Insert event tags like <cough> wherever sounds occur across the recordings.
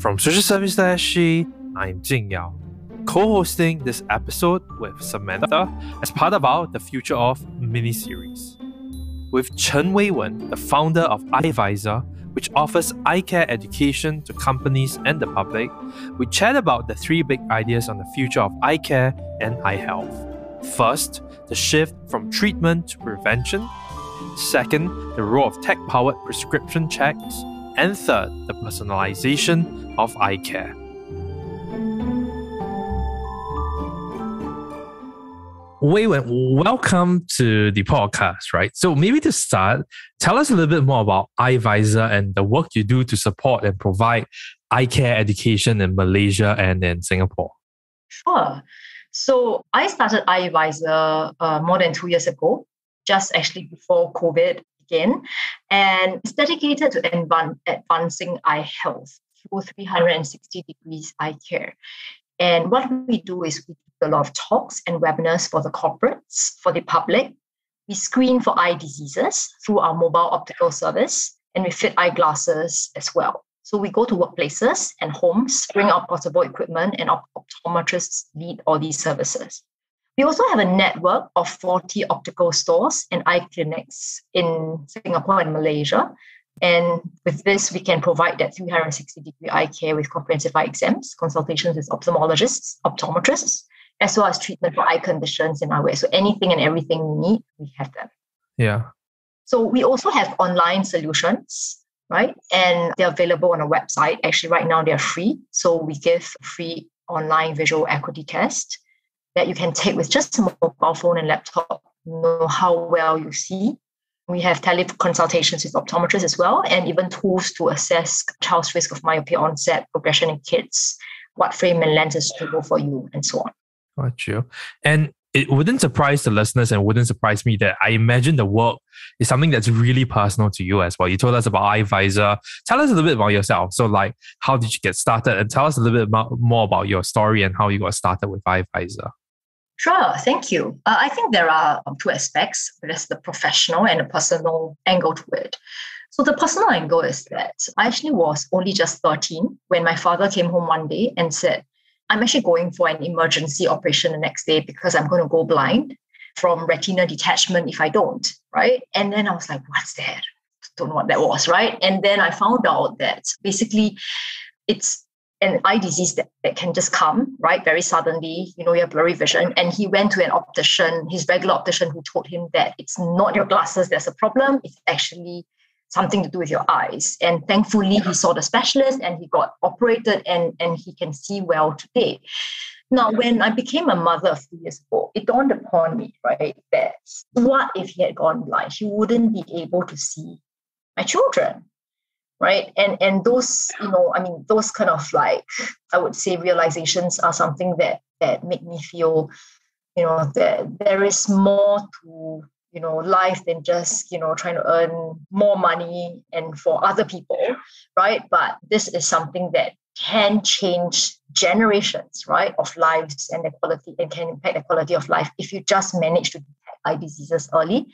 From Social Service SG, I'm Jing Yao, co-hosting this episode with Samantha as part of our The Future of mini-series. With Chen Weiwen, the founder of Eyeviser, which offers eye care education to companies and the public, we chat about the three big ideas on the future of eye care and eye health. First, the shift from treatment to prevention. Second, the role of tech powered prescription checks. And third, the personalization of eye care. Weiwen, welcome to the podcast, right? So maybe to start, tell us a little bit more about Eyeviser and the work you do to support and provide eye care education in Malaysia and in Singapore. Sure. So I started Eyeviser uh, more than two years ago, just actually before COVID began, and it's dedicated to advan- advancing eye health through 360 degrees eye care. And what we do is we do a lot of talks and webinars for the corporates, for the public. We screen for eye diseases through our mobile optical service, and we fit eyeglasses as well. So we go to workplaces and homes, bring out portable equipment, and optometrists lead all these services. We also have a network of 40 optical stores and eye clinics in Singapore and Malaysia. And with this, we can provide that 360 degree eye care with comprehensive eye exams, consultations with ophthalmologists, optometrists, as well as treatment for eye conditions in our way. So anything and everything we need, we have them. Yeah. So we also have online solutions, right? And they're available on our website. Actually, right now they're free. So we give free online visual acuity test that you can take with just a mobile phone and laptop, know how well you see. We have teleconsultations with optometrists as well, and even tools to assess child's risk of myopia onset, progression in kids, what frame and lens is suitable for you, and so on. Got you. And it wouldn't surprise the listeners and wouldn't surprise me that I imagine the work is something that's really personal to you as well. You told us about Eyeviser. Tell us a little bit about yourself. So, like, how did you get started? And tell us a little bit more about your story and how you got started with Eyeviser. Sure, thank you. Uh, I think there are two aspects. There's the professional and the personal angle to it. So the personal angle is that I actually was only just 13 when my father came home one day and said, I'm actually going for an emergency operation the next day because I'm going to go blind from retina detachment if I don't, right? And then I was like, what's that? Don't know what that was, right? And then I found out that basically it's an eye disease that, that can just come, right? Very suddenly, you know, you have blurry vision. And he went to an optician, his regular optician, who told him that it's not your glasses that's a problem, it's actually something to do with your eyes. And thankfully, he saw the specialist and he got operated and, and he can see well today. Now, when I became a mother a few years ago, it dawned upon me, right, that what if he had gone blind? He wouldn't be able to see my children, right? And and those, you know, I mean, those kind of like I would say realizations are something that that make me feel, you know, that there is more to you know life than just you know trying to earn more money and for other people right but this is something that can change generations right of lives and the quality and can impact the quality of life if you just manage to detect eye diseases early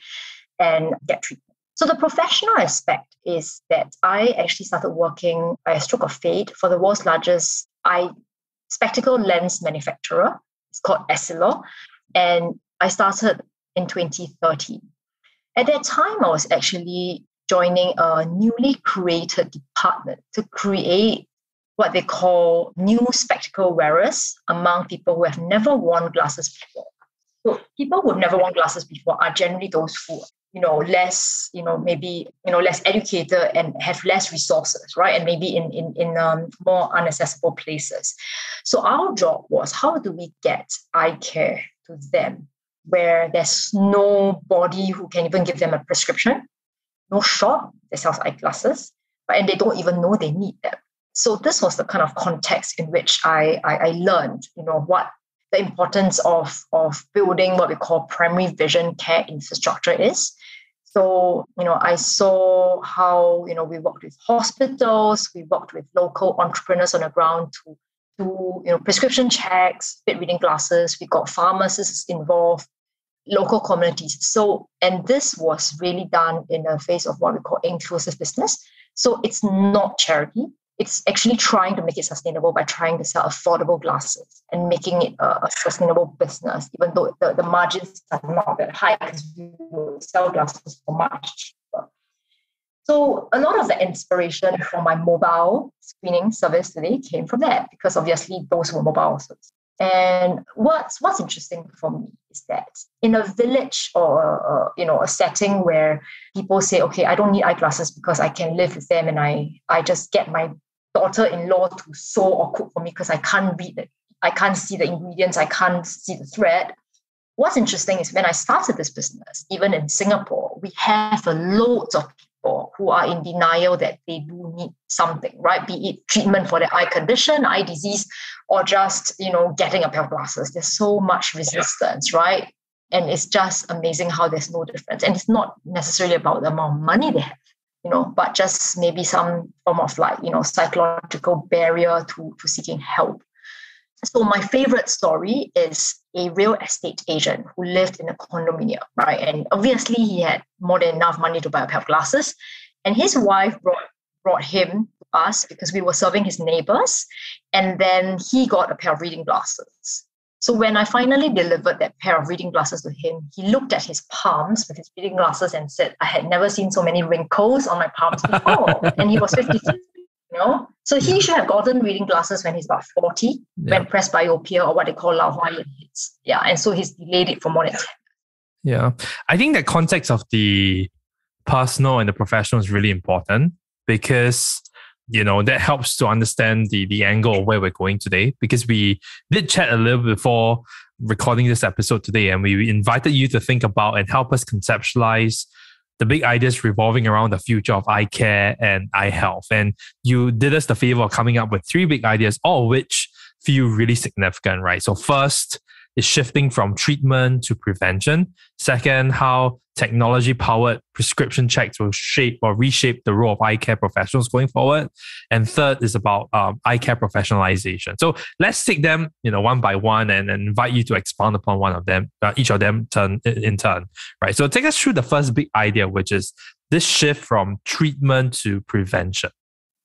and get treatment so the professional aspect is that i actually started working by a stroke of fate for the world's largest eye spectacle lens manufacturer it's called Essilor and i started in 2013. At that time, I was actually joining a newly created department to create what they call new spectacle wearers among people who have never worn glasses before. So people who've never worn glasses before are generally those who you know less you know maybe you know less educated and have less resources right and maybe in in, in um, more unaccessible places so our job was how do we get eye care to them where there's nobody who can even give them a prescription, no shop that sells eyeglasses, right? and they don't even know they need them. So this was the kind of context in which I, I, I learned, you know, what the importance of, of building what we call primary vision care infrastructure is. So, you know, I saw how, you know, we worked with hospitals, we worked with local entrepreneurs on the ground to do, you know, prescription checks, fit reading glasses. We got pharmacists involved local communities. So, and this was really done in a phase of what we call inclusive business. So it's not charity. It's actually trying to make it sustainable by trying to sell affordable glasses and making it a, a sustainable business, even though the, the margins are not that high because we will sell glasses for much cheaper. So a lot of the inspiration for my mobile screening service today came from that because obviously those were mobile services. And what's what's interesting for me is that in a village or you know a setting where people say, okay, I don't need eyeglasses because I can live with them and I I just get my daughter-in-law to sew or cook for me because I can't read it. I can't see the ingredients. I can't see the thread. What's interesting is when I started this business, even in Singapore, we have a loads of people who are in denial that they do need something, right? Be it treatment for their eye condition, eye disease, or just, you know, getting a pair of glasses. There's so much resistance, right? And it's just amazing how there's no difference. And it's not necessarily about the amount of money they have, you know, but just maybe some form of like, you know, psychological barrier to, to seeking help. So my favorite story is a real estate agent who lived in a condominium, right? And obviously he had more than enough money to buy a pair of glasses. And his wife brought brought him to us because we were serving his neighbors. And then he got a pair of reading glasses. So when I finally delivered that pair of reading glasses to him, he looked at his palms with his reading glasses and said, I had never seen so many wrinkles on my palms before. <laughs> and he was 53 you know? So he should have gotten reading glasses when he's about 40, yeah. when presbyopia or what they call Lao Hua hits. Yeah. And so he's delayed it for more than 10 Yeah. I think the context of the personal and the professional is really important because you know that helps to understand the the angle of where we're going today because we did chat a little before recording this episode today and we invited you to think about and help us conceptualize the big ideas revolving around the future of eye care and eye health. And you did us the favor of coming up with three big ideas, all of which feel really significant, right? So, first, is shifting from treatment to prevention. Second, how technology powered prescription checks will shape or reshape the role of eye care professionals going forward. And third is about um, eye care professionalization. So let's take them, you know, one by one and, and invite you to expound upon one of them, uh, each of them turn in turn, right? So take us through the first big idea, which is this shift from treatment to prevention.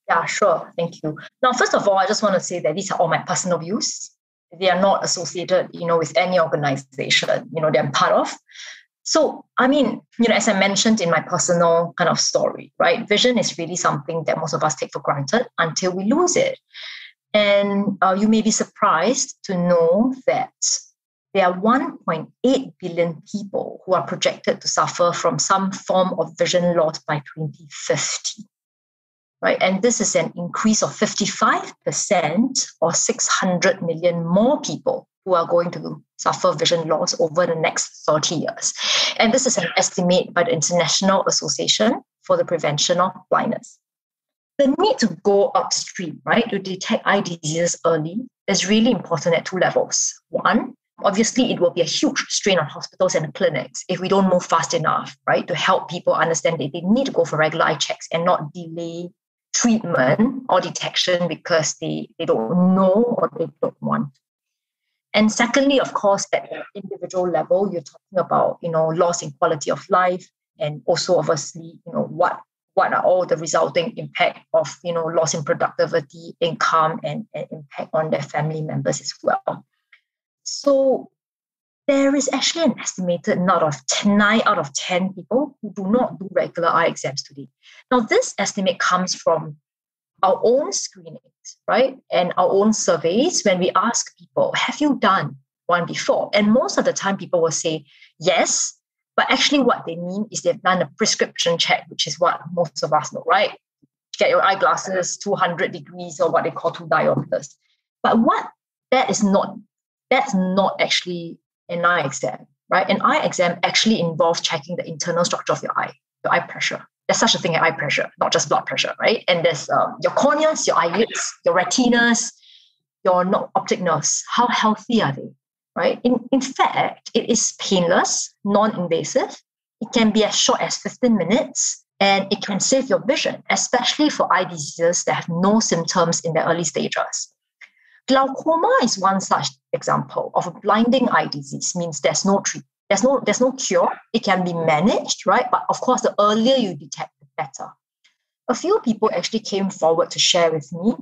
Yeah, sure. Thank you. Now, first of all, I just want to say that these are all my personal views they are not associated you know with any organization you know they're part of. So i mean you know as i mentioned in my personal kind of story right vision is really something that most of us take for granted until we lose it. And uh, you may be surprised to know that there are 1.8 billion people who are projected to suffer from some form of vision loss by 2050 right? And this is an increase of 55% or 600 million more people who are going to suffer vision loss over the next 30 years. And this is an estimate by the International Association for the Prevention of Blindness. The need to go upstream, right, to detect eye diseases early is really important at two levels. One, obviously it will be a huge strain on hospitals and clinics if we don't move fast enough, right, to help people understand that they need to go for regular eye checks and not delay treatment or detection because they, they don't know or they don't want. And secondly, of course, at the individual level, you're talking about, you know, loss in quality of life and also obviously, you know, what what are all the resulting impact of, you know, loss in productivity, income, and, and impact on their family members as well. So there is actually an estimated number of 9 out of 10 people who do not do regular eye exams today. Now, this estimate comes from our own screenings, right? And our own surveys when we ask people, have you done one before? And most of the time, people will say, yes. But actually, what they mean is they've done a prescription check, which is what most of us know, right? Get your eyeglasses 200 degrees or what they call two diopters. But what that is not, that's not actually an eye exam, right? An eye exam actually involves checking the internal structure of your eye, your eye pressure. There's such a thing as eye pressure, not just blood pressure, right? And there's um, your corneas, your eyelids, your retinas, your optic nerves. How healthy are they, right? In, in fact, it is painless, non-invasive. It can be as short as 15 minutes and it can save your vision, especially for eye diseases that have no symptoms in the early stages. Glaucoma is one such example of a blinding eye disease, means there's no treatment. There's no, there's no cure. It can be managed, right? But of course, the earlier you detect, the better. a few people actually came forward to share with me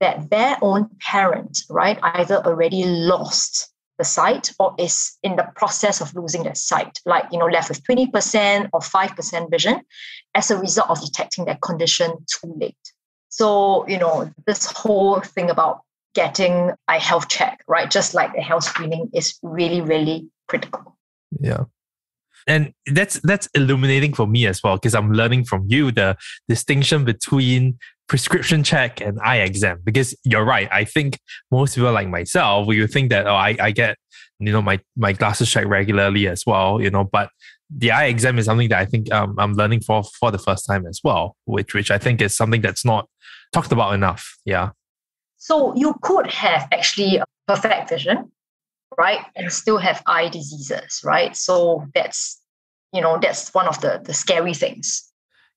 that their own parent, right, either already lost the sight or is in the process of losing that sight, like, you know, left with 20% or 5% vision as a result of detecting that condition too late. So, you know, this whole thing about getting a health check, right, just like a health screening is really, really critical. Yeah and that's that's illuminating for me as well because i'm learning from you the distinction between prescription check and eye exam because you're right. I think most people like myself, we would think that, oh, I, I get, you know, my, my glasses checked regularly as well, you know, but the eye exam is something that I think um, I'm learning for for the first time as well, which which I think is something that's not talked about enough. Yeah. So you could have actually perfect vision, right, and still have eye diseases, right? So that's you know that's one of the the scary things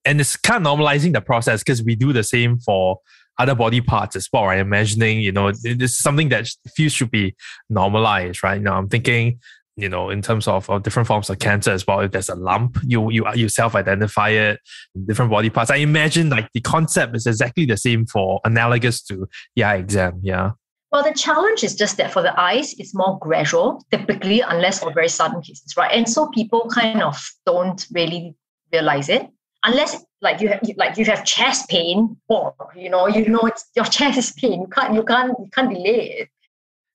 and it's kind of normalizing the process because we do the same for other body parts as well, right? Imagining, you know, it's something that feels should be normalized, right? Now I'm thinking, you know, in terms of, different forms of cancer as well. If there's a lump, you you you self-identify it, different body parts. I imagine like the concept is exactly the same for analogous to the eye exam. Yeah. Well, the challenge is just that for the eyes, it's more gradual, typically, unless for very sudden cases, right? And so people kind of don't really realize it unless like you have like you have chest pain or you know you know it's your chest is pain you can't you can't you can't delay it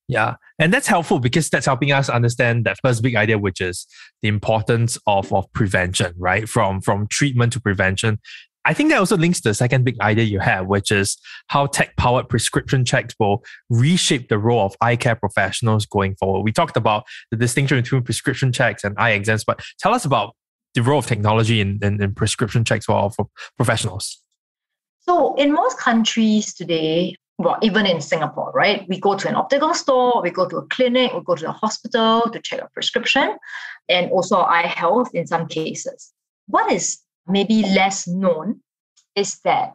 yeah and that's helpful because that's helping us understand that first big idea which is the importance of, of prevention right from from treatment to prevention I think that also links to the second big idea you have, which is how tech powered prescription checks will reshape the role of eye care professionals going forward. We talked about the distinction between prescription checks and eye exams, but tell us about the role of technology in, in, in prescription checks for, for professionals? So, in most countries today, well, even in Singapore, right, we go to an optical store, we go to a clinic, we go to a hospital to check a prescription, and also eye health in some cases. What is maybe less known is that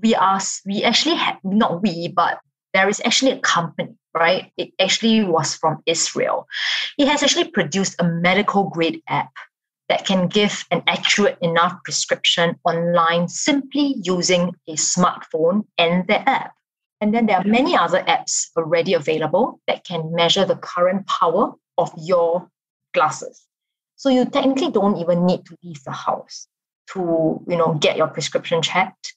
we are we actually have not we, but there is actually a company, right? It actually was from Israel. It has actually produced a medical grade app that can give an accurate enough prescription online simply using a smartphone and the app. And then there are many other apps already available that can measure the current power of your glasses. So you technically don't even need to leave the house to, you know, get your prescription checked,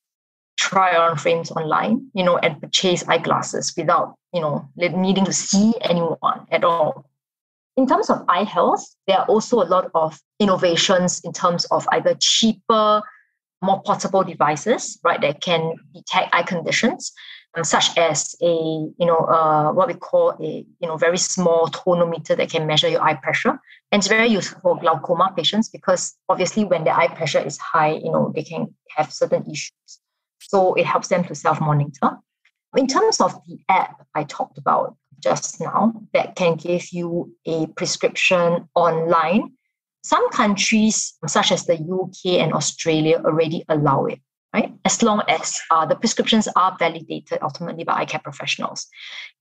try on frames online, you know, and purchase eyeglasses without, you know, needing to see anyone at all in terms of eye health, there are also a lot of innovations in terms of either cheaper, more portable devices, right, that can detect eye conditions, such as a, you know, uh, what we call a, you know, very small tonometer that can measure your eye pressure. And it's very useful for glaucoma patients because obviously when the eye pressure is high, you know, they can have certain issues. So it helps them to self-monitor. In terms of the app I talked about, just now that can give you a prescription online. Some countries, such as the UK and Australia, already allow it, right? As long as uh, the prescriptions are validated ultimately by eye care professionals.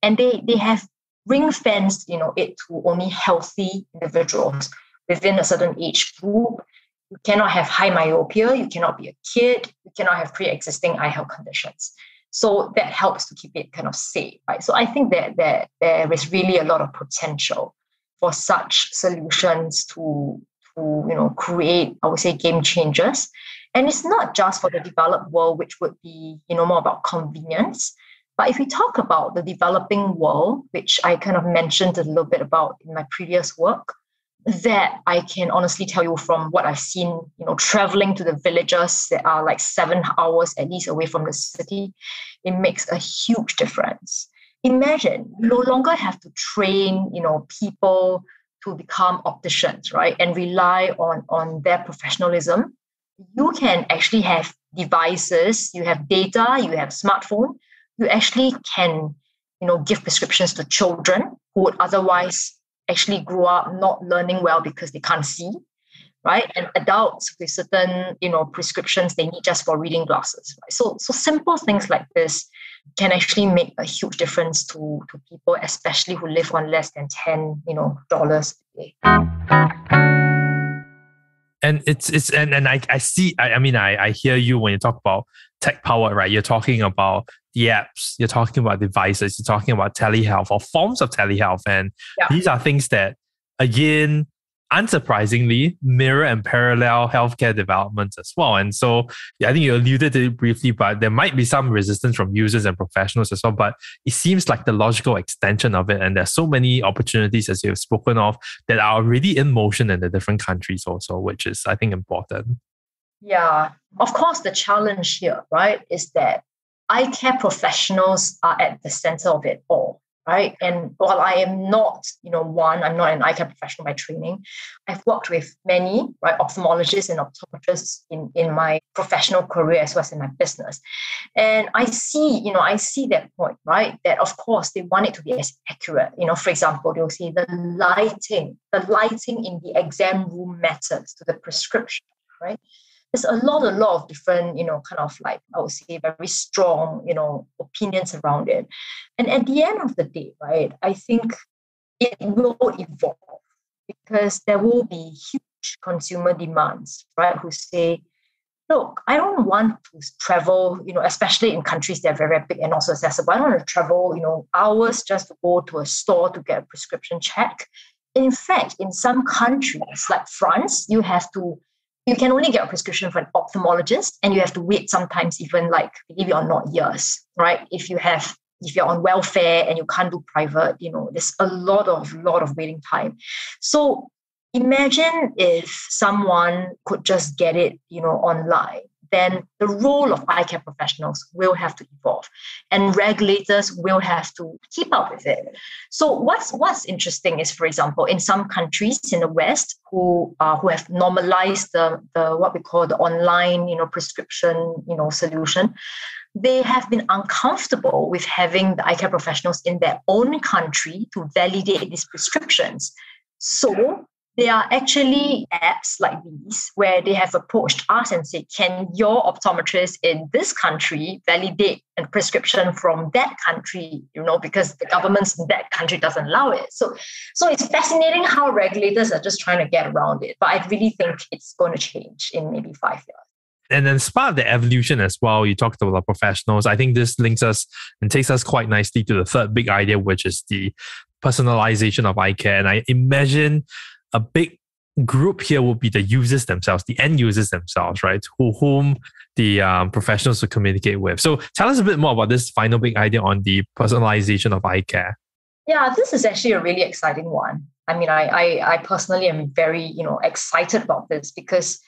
And they, they have ring fenced you know, it to only healthy individuals within a certain age group. You cannot have high myopia, you cannot be a kid, you cannot have pre existing eye health conditions. So that helps to keep it kind of safe, right? So I think that there, there is really a lot of potential for such solutions to, to you know create, I would say, game changers. And it's not just for the developed world, which would be you know more about convenience. But if we talk about the developing world, which I kind of mentioned a little bit about in my previous work, that I can honestly tell you from what I've seen, you know, traveling to the villages that are like seven hours at least away from the city, it makes a huge difference. Imagine you no longer have to train, you know, people to become opticians, right? And rely on, on their professionalism. You can actually have devices, you have data, you have smartphone, you actually can, you know, give prescriptions to children who would otherwise actually grow up not learning well because they can't see right? And adults with certain you know prescriptions they need just for reading glasses right? So so simple things like this can actually make a huge difference to to people especially who live on less than 10 you know dollars a day and it's it's and, and I, I see I, I mean I, I hear you when you talk about tech power right you're talking about the apps you're talking about devices you're talking about telehealth or forms of telehealth and yeah. these are things that again unsurprisingly, mirror and parallel healthcare developments as well. And so, yeah, I think you alluded to it briefly, but there might be some resistance from users and professionals as well. But it seems like the logical extension of it. And there's so many opportunities, as you've spoken of, that are already in motion in the different countries also, which is, I think, important. Yeah. Of course, the challenge here, right, is that eye care professionals are at the center of it all right? And while I am not, you know, one, I'm not an eye care professional by training. I've worked with many, right, ophthalmologists and optometrists in, in my professional career as well as in my business. And I see, you know, I see that point, right? That of course they want it to be as accurate. You know, for example, they'll say the lighting, the lighting in the exam room matters to the prescription, right? There's a lot, a lot of different, you know, kind of like I would say very strong, you know, opinions around it. And at the end of the day, right, I think it will evolve because there will be huge consumer demands, right, who say, look, I don't want to travel, you know, especially in countries that are very big and also accessible. I don't want to travel, you know, hours just to go to a store to get a prescription check. In fact, in some countries like France, you have to you can only get a prescription from an ophthalmologist and you have to wait sometimes even like it or not years right? If you have if you're on welfare and you can't do private you know there's a lot of lot of waiting time. So imagine if someone could just get it you know online then the role of eye care professionals will have to evolve and regulators will have to keep up with it. So what's what's interesting is, for example, in some countries in the West who uh, who have normalized the, the what we call the online you know prescription you know solution, they have been uncomfortable with having the eye care professionals in their own country to validate these prescriptions. So there are actually apps like these where they have approached us and said, can your optometrist in this country validate a prescription from that country, you know, because the governments in that country doesn't allow it. So, so it's fascinating how regulators are just trying to get around it. But I really think it's going to change in maybe five years and then as part of the evolution as well, you talked about the professionals. I think this links us and takes us quite nicely to the third big idea, which is the personalization of eye care. And I imagine a big group here will be the users themselves, the end users themselves, right? Who whom the um, professionals will communicate with. So tell us a bit more about this final big idea on the personalization of eye care. Yeah, this is actually a really exciting one. I mean, I, I, I personally am very, you know, excited about this because,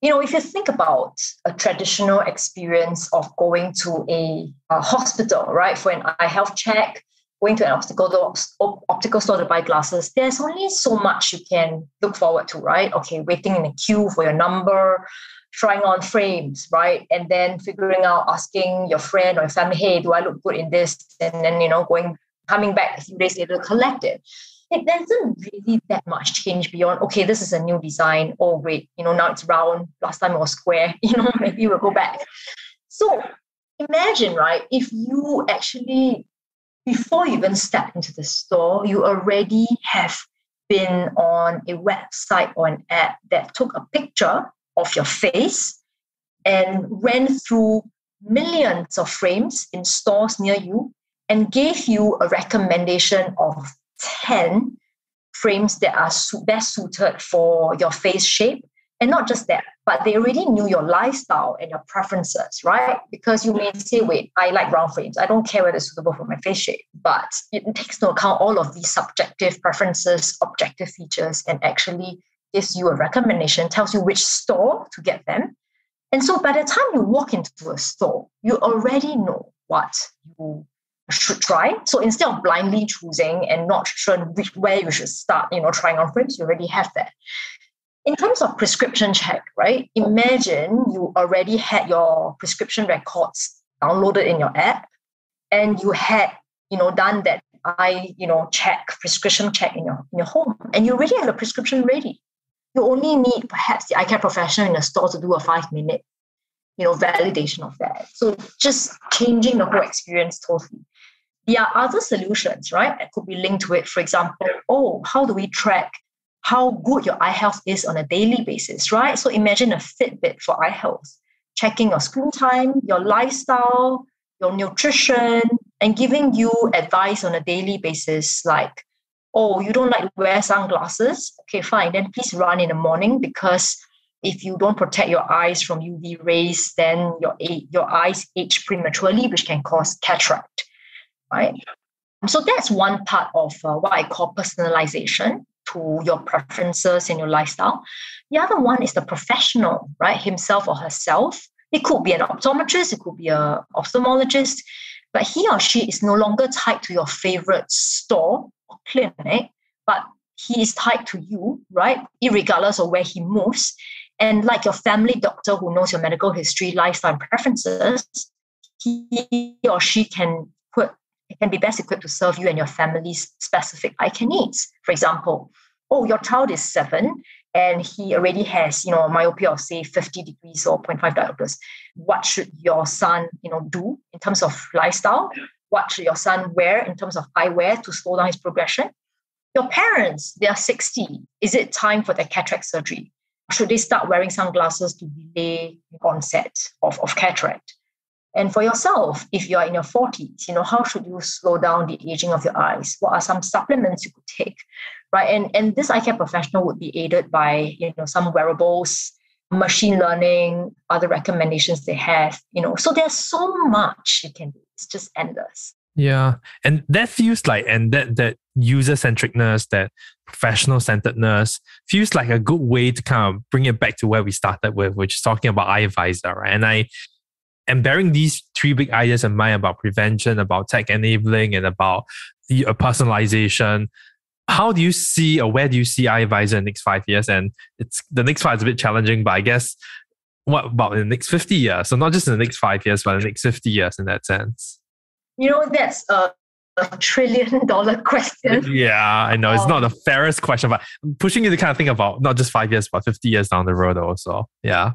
you know, if you think about a traditional experience of going to a, a hospital, right, for an eye health check, going to an optical, optical store to buy glasses, there's only so much you can look forward to, right? Okay, waiting in a queue for your number, trying on frames, right? And then figuring out, asking your friend or your family, hey, do I look good in this? And then, you know, going, coming back a few days later collect it. It doesn't really that much change beyond, okay, this is a new design. Oh, wait, you know, now it's round. Last time it was square. <laughs> You know, maybe we'll go back. So imagine, right, if you actually before you even step into the store, you already have been on a website or an app that took a picture of your face and ran through millions of frames in stores near you and gave you a recommendation of 10 frames that are best suited for your face shape and not just that, but they already knew your lifestyle and your preferences, right? Because you may say, wait, I like round frames. I don't care whether it's suitable for my face shape. But it takes into account all of these subjective preferences, objective features, and actually gives you a recommendation, tells you which store to get them. And so by the time you walk into a store, you already know what you should try. So instead of blindly choosing and not sure which, where you should start, you know, trying on frames, you already have that in terms of prescription check, right? Imagine you already had your prescription records downloaded in your app and you had, you know, done that I, you know, check, prescription check in your, in your home and you already have a prescription ready. You only need perhaps the eye care professional in the store to do a five minute, you know, validation of that. So just changing the whole experience totally. There are other solutions, right? That could be linked to it. For example, oh, how do we track how good your eye health is on a daily basis, right? So imagine a Fitbit for eye health, checking your screen time, your lifestyle, your nutrition, and giving you advice on a daily basis like, oh, you don't like to wear sunglasses? Okay, fine. Then please run in the morning because if you don't protect your eyes from UV rays, then your, your eyes age prematurely, which can cause cataract, right? So that's one part of uh, what I call personalization to your preferences and your lifestyle. The other one is the professional, right? Himself or herself. It could be an optometrist, it could be an ophthalmologist, but he or she is no longer tied to your favorite store or clinic, but he is tied to you, right? Irregardless of where he moves. And like your family doctor who knows your medical history, lifestyle, preferences, he or she can put it can be best equipped to serve you and your family's specific eye care needs. For example, oh, your child is seven and he already has, you know, myopia of say 50 degrees or 0.5 diopters. What should your son, you know, do in terms of lifestyle? What should your son wear in terms of eyewear to slow down his progression? Your parents, they are 60. Is it time for their cataract surgery? Should they start wearing sunglasses to delay the onset of, of cataract? And for yourself, if you are in your 40s, you know, how should you slow down the aging of your eyes? What are some supplements you could take? Right. And, and this eye care professional would be aided by, you know, some wearables, machine learning, other recommendations they have, you know. So there's so much you can do. It's just endless. Yeah. And that feels like and that that user centricness, that professional centeredness feels like a good way to kind of bring it back to where we started with, which is talking about Eyeviser, right? And I and bearing these three big ideas in mind about prevention, about tech enabling, and about the uh, personalization, how do you see or where do you see Eyeviser in the next five years? And it's the next five is a bit challenging, but I guess what about in the next 50 years? So not just in the next five years, but in the next 50 years in that sense. You know, that's a, a trillion <laughs> dollar question. Yeah, I know. It's um, not the fairest question, but I'm pushing you to kind of think about not just five years, but 50 years down the road also. Yeah.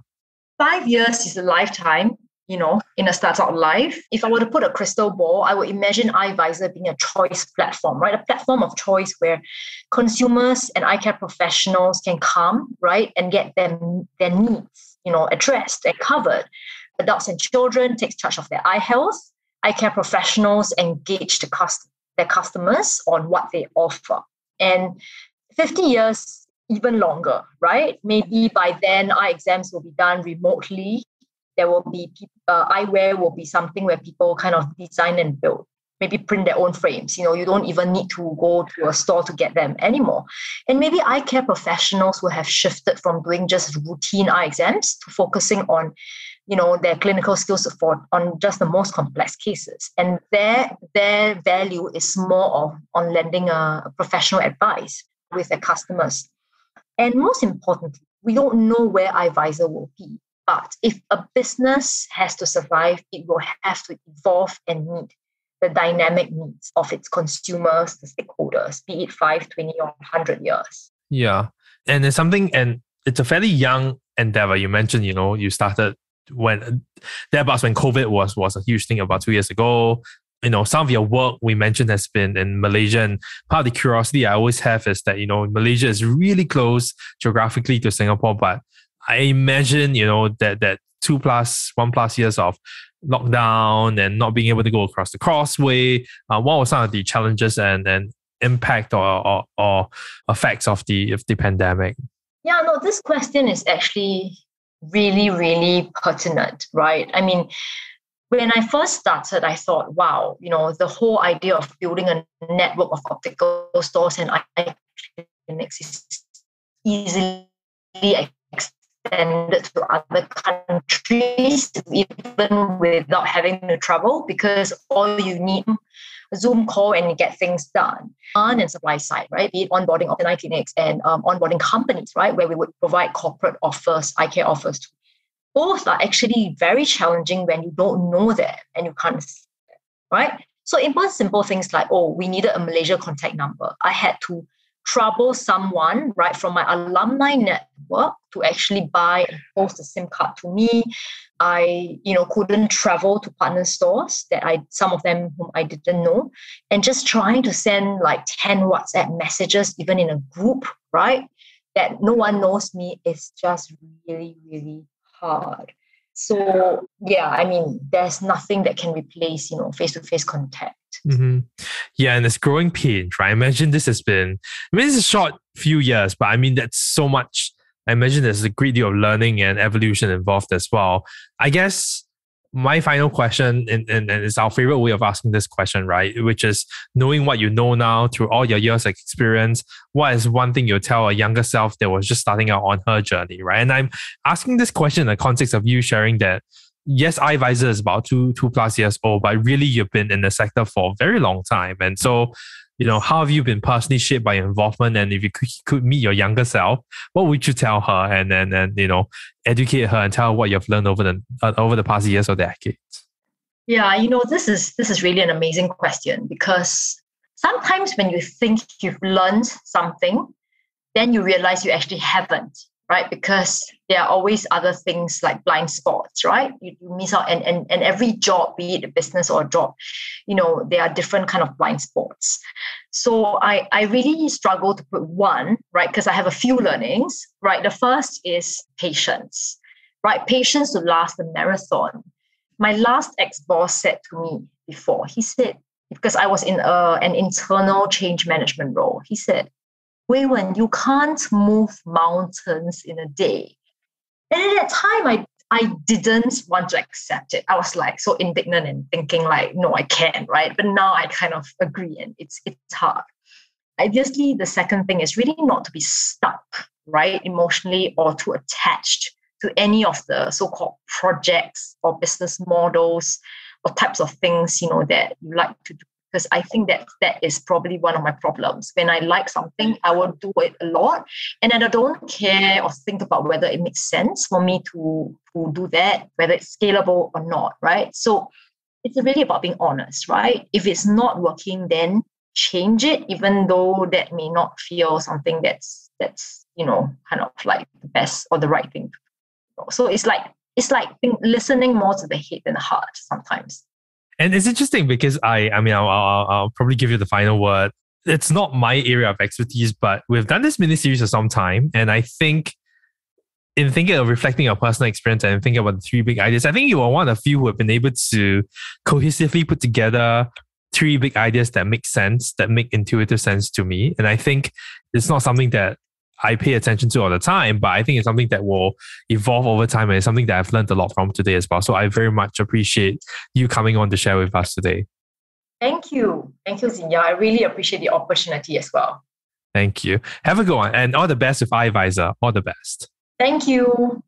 Five years is a lifetime you know, in a startup life. If I were to put a crystal ball, I would imagine Eyeviser being a choice platform, right? A platform of choice where consumers and eye care professionals can come, right, and get them their needs, you know, addressed and covered. Adults and children takes charge of their eye health. Eye care professionals engage the cust- their customers on what they offer. And 50 years even longer, right? Maybe by then eye exams will be done remotely there will be uh, eyewear will be something where people kind of design and build. Maybe print their own frames you know you don't even need to go to a store to get them anymore. And maybe eye care professionals will have shifted from doing just routine eye exams to focusing on you know their clinical skills for on just the most complex cases. And their their value is more of on lending a, professional advice with their customers. And most importantly we don't know where Eyeviser will be but if a business has to survive, it will have to evolve and meet the dynamic needs of its consumers, the stakeholders, be it 5, 20, or 100 years. Yeah. And it's something, and it's a fairly young endeavor. You mentioned, you know, you started when thereabouts when COVID was was a huge thing about two years ago. You know, some of your work we mentioned has been in Malaysia. And part of the curiosity I always have is that, you know, Malaysia is really close geographically to Singapore, but I imagine, you know, that that two plus one plus years of lockdown and not being able to go across the Causeway. Uh, what were some of the challenges and, and impact or, or, or effects of the of the pandemic? Yeah, no, this question is actually really, really pertinent, right? I mean, when I first started, I thought, wow, you know, the whole idea of building a network of optical stores and eye clinics is easily extended to other countries, even without having to travel, because all you need a Zoom call and get things done. On and supply side, right? Be it onboarding of the eye clinics and um, onboarding companies, right? Where we would provide corporate offers, care offers. Both are actually very challenging when you don't know them and you can't see them, right? So it was simple things like, oh, we needed a Malaysia contact number. I had to trouble someone right from my alumni network to actually buy and post a SIM card to me. I, you know, couldn't travel to partner stores that I some of them whom I didn't know, and just trying to send like 10 WhatsApp messages, even in a group, right? that no one knows me is just really, really hard. So yeah, I mean, there's nothing that can replace, you know, face-to-face contact. Mm-hmm. Yeah, and it's growing pains, right? I imagine this has been, I mean, it's a short few years, but I mean, that's so much. I imagine there's a great deal of learning and evolution involved as well. I guess my final question, and, and, and it's our favorite way of asking this question, right? Which is knowing what you know now through all your years of experience, what is one thing you'll tell a younger self that was just starting out on her journey, right? And I'm asking this question in the context of you sharing that yes, Eyeviser is about two two plus years old, but really you've been in the sector for a very long time. And so you know, how have you been personally shaped by your involvement? And if you could, could meet your younger self, what would you tell her? And then, and, you know, educate her and tell her what you've learned over the uh, over the past years or decades. Yeah, you know, this is this is really an amazing question because sometimes when you think you've learned something, then you realize you actually haven't right? Because there are always other things like blind spots, right? You, you miss out, and, and and every job, be it a business or a job, you know, there are different kind of blind spots. So I I really struggle to put one, right? Because I have a few learnings, right? The first is patience, right? Patience to last the marathon. My last ex-boss said to me before, he said, because I was in a, an internal change management role, he said, Wei Wen, you can't move mountains in a day. And at that time, I I didn't want to accept it. I was like so indignant and thinking like, no, I can't, right? But now I kind of agree, and it's it's hard. Obviously, the second thing is really not to be stuck, right, emotionally or too attached to any of the so-called projects or business models or types of things, you know, that you like to do because I think that that is probably one of my problems. When I like something, I will do it a lot, and then I don't care or think about whether it makes sense for me to to do that, whether it's scalable or not, right? So it's really about being honest, right? If it's not working, then change it, even though that may not feel something that's that's you know kind of like the best or the right thing. So it's like it's like listening more to the head than the heart sometimes. And it's interesting because I, I mean, I'll, I'll, I'll probably give you the final word. It's not my area of expertise, but we've done this mini series for some time, and I think in thinking of reflecting your personal experience and thinking about the three big ideas, I think you are one of few who have been able to cohesively put together three big ideas that make sense, that make intuitive sense to me. And I think it's not something that I pay attention to all the time, but I think it's something that will evolve over time and it's something that I've learned a lot from today as well. So I very much appreciate you coming on to share with us today. Thank you. Thank you, Zinya. I really appreciate the opportunity as well. Thank you. Have a good one and all the best with Eyeviser. All the best. Thank you.